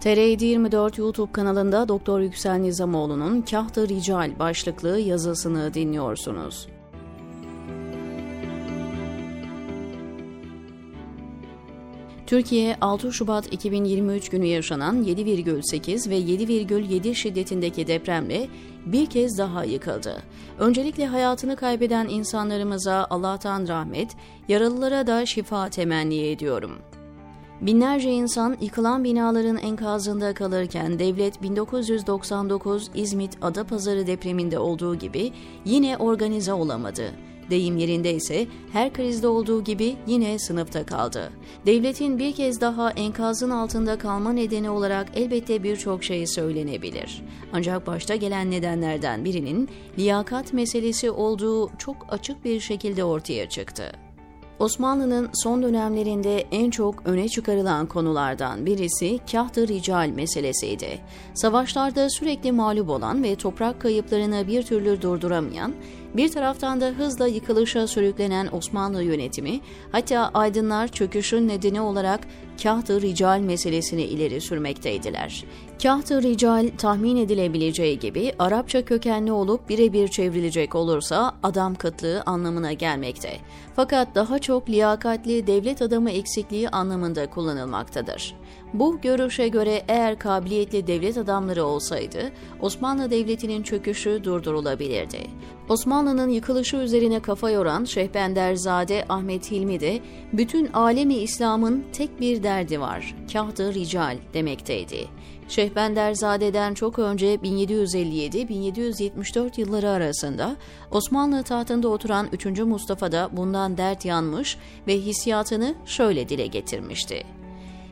TR 24 YouTube kanalında Doktor Yüksel Nizamoğlu'nun Kahtı Rical başlıklı yazısını dinliyorsunuz. Türkiye 6 Şubat 2023 günü yaşanan 7,8 ve 7,7 şiddetindeki depremle bir kez daha yıkıldı. Öncelikle hayatını kaybeden insanlarımıza Allah'tan rahmet, yaralılara da şifa temenni ediyorum. Binlerce insan yıkılan binaların enkazında kalırken devlet 1999 İzmit Adapazarı depreminde olduğu gibi yine organize olamadı. Deyim yerinde ise her krizde olduğu gibi yine sınıfta kaldı. Devletin bir kez daha enkazın altında kalma nedeni olarak elbette birçok şey söylenebilir. Ancak başta gelen nedenlerden birinin liyakat meselesi olduğu çok açık bir şekilde ortaya çıktı. Osmanlı'nın son dönemlerinde en çok öne çıkarılan konulardan birisi kahtı rical meselesiydi. Savaşlarda sürekli mağlup olan ve toprak kayıplarını bir türlü durduramayan, bir taraftan da hızla yıkılışa sürüklenen Osmanlı yönetimi, hatta aydınlar çöküşün nedeni olarak kahtı rical meselesini ileri sürmekteydiler. Kahtı rical tahmin edilebileceği gibi Arapça kökenli olup birebir çevrilecek olursa adam kıtlığı anlamına gelmekte. Fakat daha çok liyakatli devlet adamı eksikliği anlamında kullanılmaktadır. Bu görüşe göre eğer kabiliyetli devlet adamları olsaydı Osmanlı Devleti'nin çöküşü durdurulabilirdi. Osmanlı'nın yıkılışı üzerine kafa yoran Şehbenderzade Ahmet Hilmi de bütün alemi İslam'ın tek bir derdi var, kahtı rical demekteydi. Şehbenderzade'den çok önce 1757-1774 yılları arasında Osmanlı tahtında oturan 3. Mustafa da bundan dert yanmış ve hissiyatını şöyle dile getirmişti.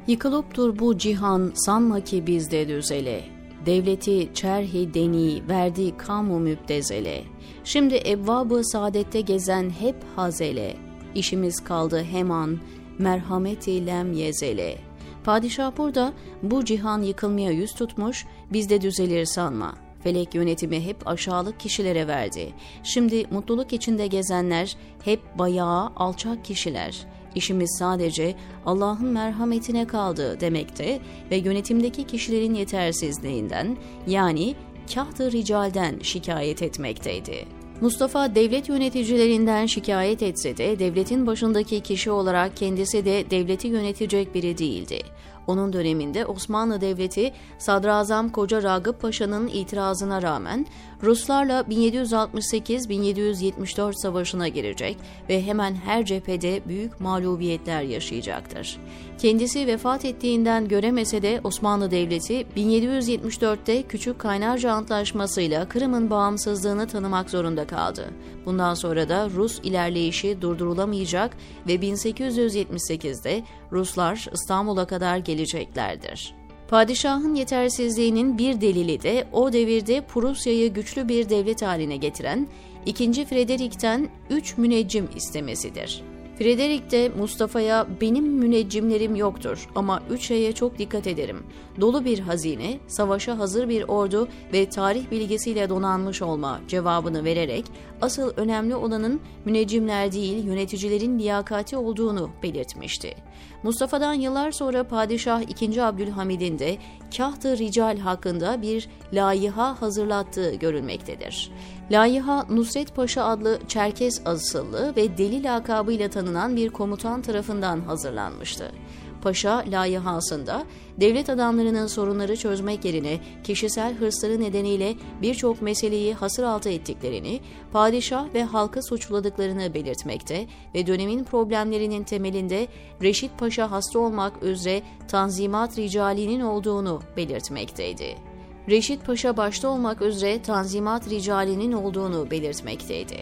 Yıkılıptur bu cihan sanma ki bizde düzele. Devleti çerhi deni verdi kamu müptezele. Şimdi evvabı saadette gezen hep hazele. İşimiz kaldı hemen merhameti lem yezele. Padişah burada bu cihan yıkılmaya yüz tutmuş biz de düzelir sanma. Felek yönetimi hep aşağılık kişilere verdi. Şimdi mutluluk içinde gezenler hep bayağı alçak kişiler.'' İşimiz sadece Allah'ın merhametine kaldı demekte ve yönetimdeki kişilerin yetersizliğinden yani kahtı ricalden şikayet etmekteydi. Mustafa devlet yöneticilerinden şikayet etse de devletin başındaki kişi olarak kendisi de devleti yönetecek biri değildi. Onun döneminde Osmanlı Devleti Sadrazam Koca Ragıp Paşa'nın itirazına rağmen Ruslarla 1768-1774 savaşına girecek ve hemen her cephede büyük mağlubiyetler yaşayacaktır. Kendisi vefat ettiğinden göremese de Osmanlı Devleti 1774'te Küçük Kaynarca Antlaşması'yla Kırım'ın bağımsızlığını tanımak zorunda kaldı. Bundan sonra da Rus ilerleyişi durdurulamayacak ve 1878'de Ruslar İstanbul'a kadar geleceklerdir. Padişahın yetersizliğinin bir delili de o devirde Prusya'yı güçlü bir devlet haline getiren 2. Frederik'ten 3 müneccim istemesidir. Frederik de Mustafa'ya benim müneccimlerim yoktur ama üç şeye çok dikkat ederim. Dolu bir hazine, savaşa hazır bir ordu ve tarih bilgisiyle donanmış olma cevabını vererek asıl önemli olanın müneccimler değil yöneticilerin liyakati olduğunu belirtmişti. Mustafa'dan yıllar sonra Padişah II. Abdülhamid'in de Kahtı Rical hakkında bir layiha hazırlattığı görülmektedir. Layiha Nusret Paşa adlı Çerkes asıllı ve deli lakabıyla tanınan bir komutan tarafından hazırlanmıştı. Paşa layihasında devlet adamlarının sorunları çözmek yerine kişisel hırsları nedeniyle birçok meseleyi hasır altı ettiklerini, padişah ve halkı suçladıklarını belirtmekte ve dönemin problemlerinin temelinde Reşit Paşa hasta olmak üzere Tanzimat Ricali'nin olduğunu belirtmekteydi. Reşit Paşa başta olmak üzere Tanzimat Ricali'nin olduğunu belirtmekteydi.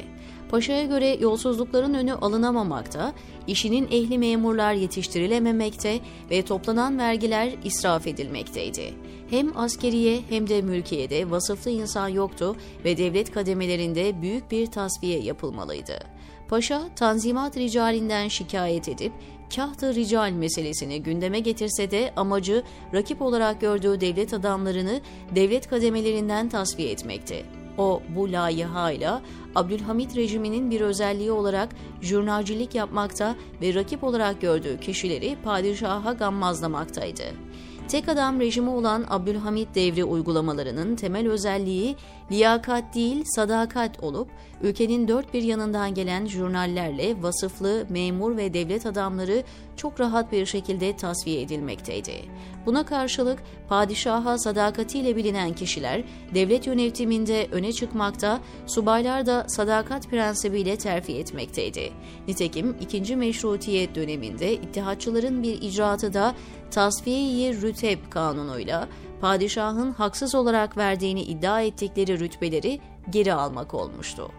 Paşa'ya göre yolsuzlukların önü alınamamakta, işinin ehli memurlar yetiştirilememekte ve toplanan vergiler israf edilmekteydi. Hem askeriye hem de mülkiyede vasıflı insan yoktu ve devlet kademelerinde büyük bir tasfiye yapılmalıydı. Paşa, Tanzimat Ricalinden şikayet edip kahtı rical meselesini gündeme getirse de amacı rakip olarak gördüğü devlet adamlarını devlet kademelerinden tasfiye etmekti. O bu layihayla Abdülhamit rejiminin bir özelliği olarak jurnalcilik yapmakta ve rakip olarak gördüğü kişileri padişaha gammazlamaktaydı. Tek adam rejimi olan Abdülhamit devri uygulamalarının temel özelliği liyakat değil sadakat olup ülkenin dört bir yanından gelen jurnallerle vasıflı, memur ve devlet adamları çok rahat bir şekilde tasfiye edilmekteydi. Buna karşılık padişaha sadakatiyle bilinen kişiler devlet yönetiminde öne çıkmakta, subaylar da sadakat prensibiyle terfi etmekteydi. Nitekim 2. Meşrutiyet döneminde ittihatçıların bir icraatı da tasfiye-i rüteb kanunuyla padişahın haksız olarak verdiğini iddia ettikleri rütbeleri geri almak olmuştu.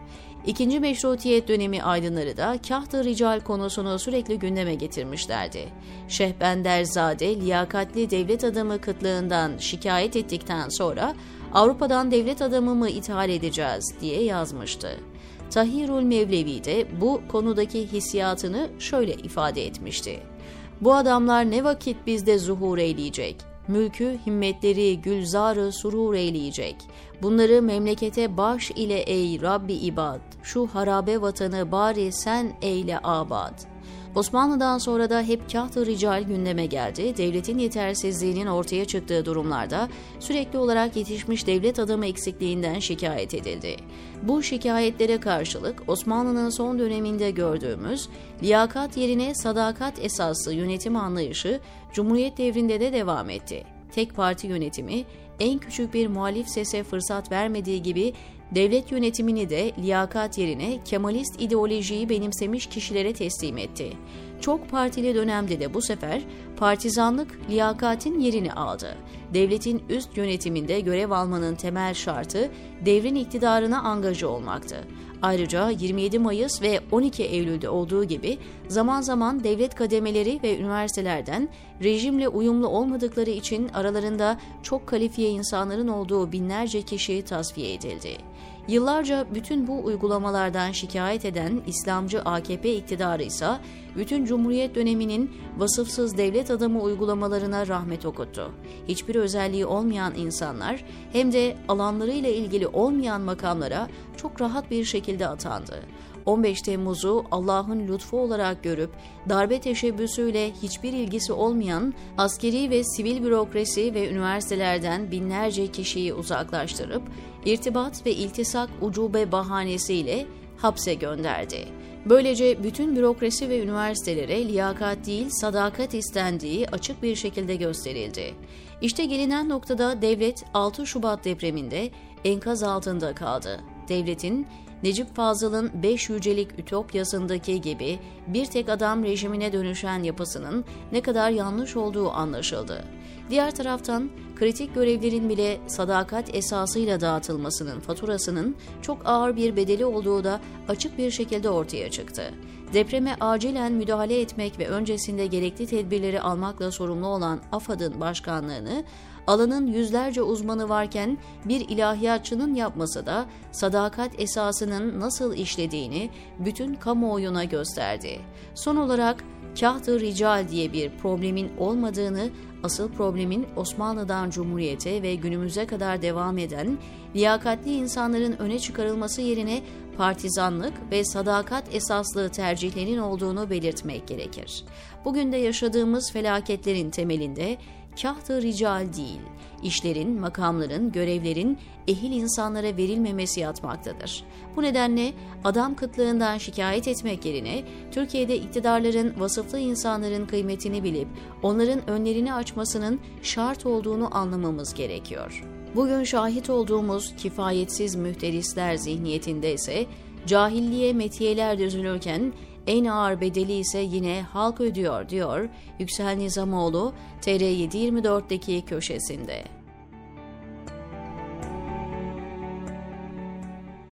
İkinci meşrutiyet dönemi aydınları da kahtı rical konusunu sürekli gündeme getirmişlerdi. Şehbenderzade liyakatli devlet adamı kıtlığından şikayet ettikten sonra Avrupa'dan devlet adamı mı ithal edeceğiz diye yazmıştı. Tahirul Mevlevi de bu konudaki hissiyatını şöyle ifade etmişti. Bu adamlar ne vakit bizde zuhur eyleyecek? Mülkü, himmetleri, gülzarı surur eyleyecek. Bunları memlekete baş ile ey Rabbi ibad, şu harabe vatanı bari sen eyle abad.'' Osmanlı'dan sonra da hep kahtı rical gündeme geldi. Devletin yetersizliğinin ortaya çıktığı durumlarda sürekli olarak yetişmiş devlet adamı eksikliğinden şikayet edildi. Bu şikayetlere karşılık Osmanlı'nın son döneminde gördüğümüz liyakat yerine sadakat esaslı yönetim anlayışı Cumhuriyet devrinde de devam etti. Tek parti yönetimi en küçük bir muhalif sese fırsat vermediği gibi devlet yönetimini de liyakat yerine Kemalist ideolojiyi benimsemiş kişilere teslim etti. Çok partili dönemde de bu sefer partizanlık liyakatin yerini aldı. Devletin üst yönetiminde görev almanın temel şartı devrin iktidarına angaja olmaktı. Ayrıca 27 Mayıs ve 12 Eylül'de olduğu gibi zaman zaman devlet kademeleri ve üniversitelerden rejimle uyumlu olmadıkları için aralarında çok kalifiye insanların olduğu binlerce kişi tasfiye edildi. Yıllarca bütün bu uygulamalardan şikayet eden İslamcı AKP iktidarı ise bütün Cumhuriyet döneminin vasıfsız devlet adamı uygulamalarına rahmet okuttu. Hiçbir özelliği olmayan insanlar hem de alanlarıyla ilgili olmayan makamlara çok rahat bir şekilde atandı. 15 Temmuz'u Allah'ın lütfu olarak görüp darbe teşebbüsüyle hiçbir ilgisi olmayan askeri ve sivil bürokrasi ve üniversitelerden binlerce kişiyi uzaklaştırıp irtibat ve iltisak ucube bahanesiyle hapse gönderdi. Böylece bütün bürokrasi ve üniversitelere liyakat değil sadakat istendiği açık bir şekilde gösterildi. İşte gelinen noktada devlet 6 Şubat depreminde enkaz altında kaldı. Devletin Necip Fazıl'ın Beş Yücelik Ütopyası'ndaki gibi bir tek adam rejimine dönüşen yapısının ne kadar yanlış olduğu anlaşıldı. Diğer taraftan kritik görevlerin bile sadakat esasıyla dağıtılmasının faturasının çok ağır bir bedeli olduğu da açık bir şekilde ortaya çıktı. Depreme acilen müdahale etmek ve öncesinde gerekli tedbirleri almakla sorumlu olan AFAD'ın başkanlığını alanın yüzlerce uzmanı varken bir ilahiyatçının yapması da sadakat esasının nasıl işlediğini bütün kamuoyuna gösterdi. Son olarak kahtı rical diye bir problemin olmadığını, asıl problemin Osmanlı'dan Cumhuriyete ve günümüze kadar devam eden liyakatli insanların öne çıkarılması yerine partizanlık ve sadakat esaslı tercihlerin olduğunu belirtmek gerekir. Bugün de yaşadığımız felaketlerin temelinde kahtı rical değil, işlerin, makamların, görevlerin ehil insanlara verilmemesi yatmaktadır. Bu nedenle adam kıtlığından şikayet etmek yerine Türkiye'de iktidarların vasıflı insanların kıymetini bilip onların önlerini açmasının şart olduğunu anlamamız gerekiyor. Bugün şahit olduğumuz kifayetsiz mühterisler zihniyetinde ise cahilliğe metiyeler düzülürken en ağır bedeli ise yine halk ödüyor diyor Yüksel Nizamoğlu TR724'deki köşesinde.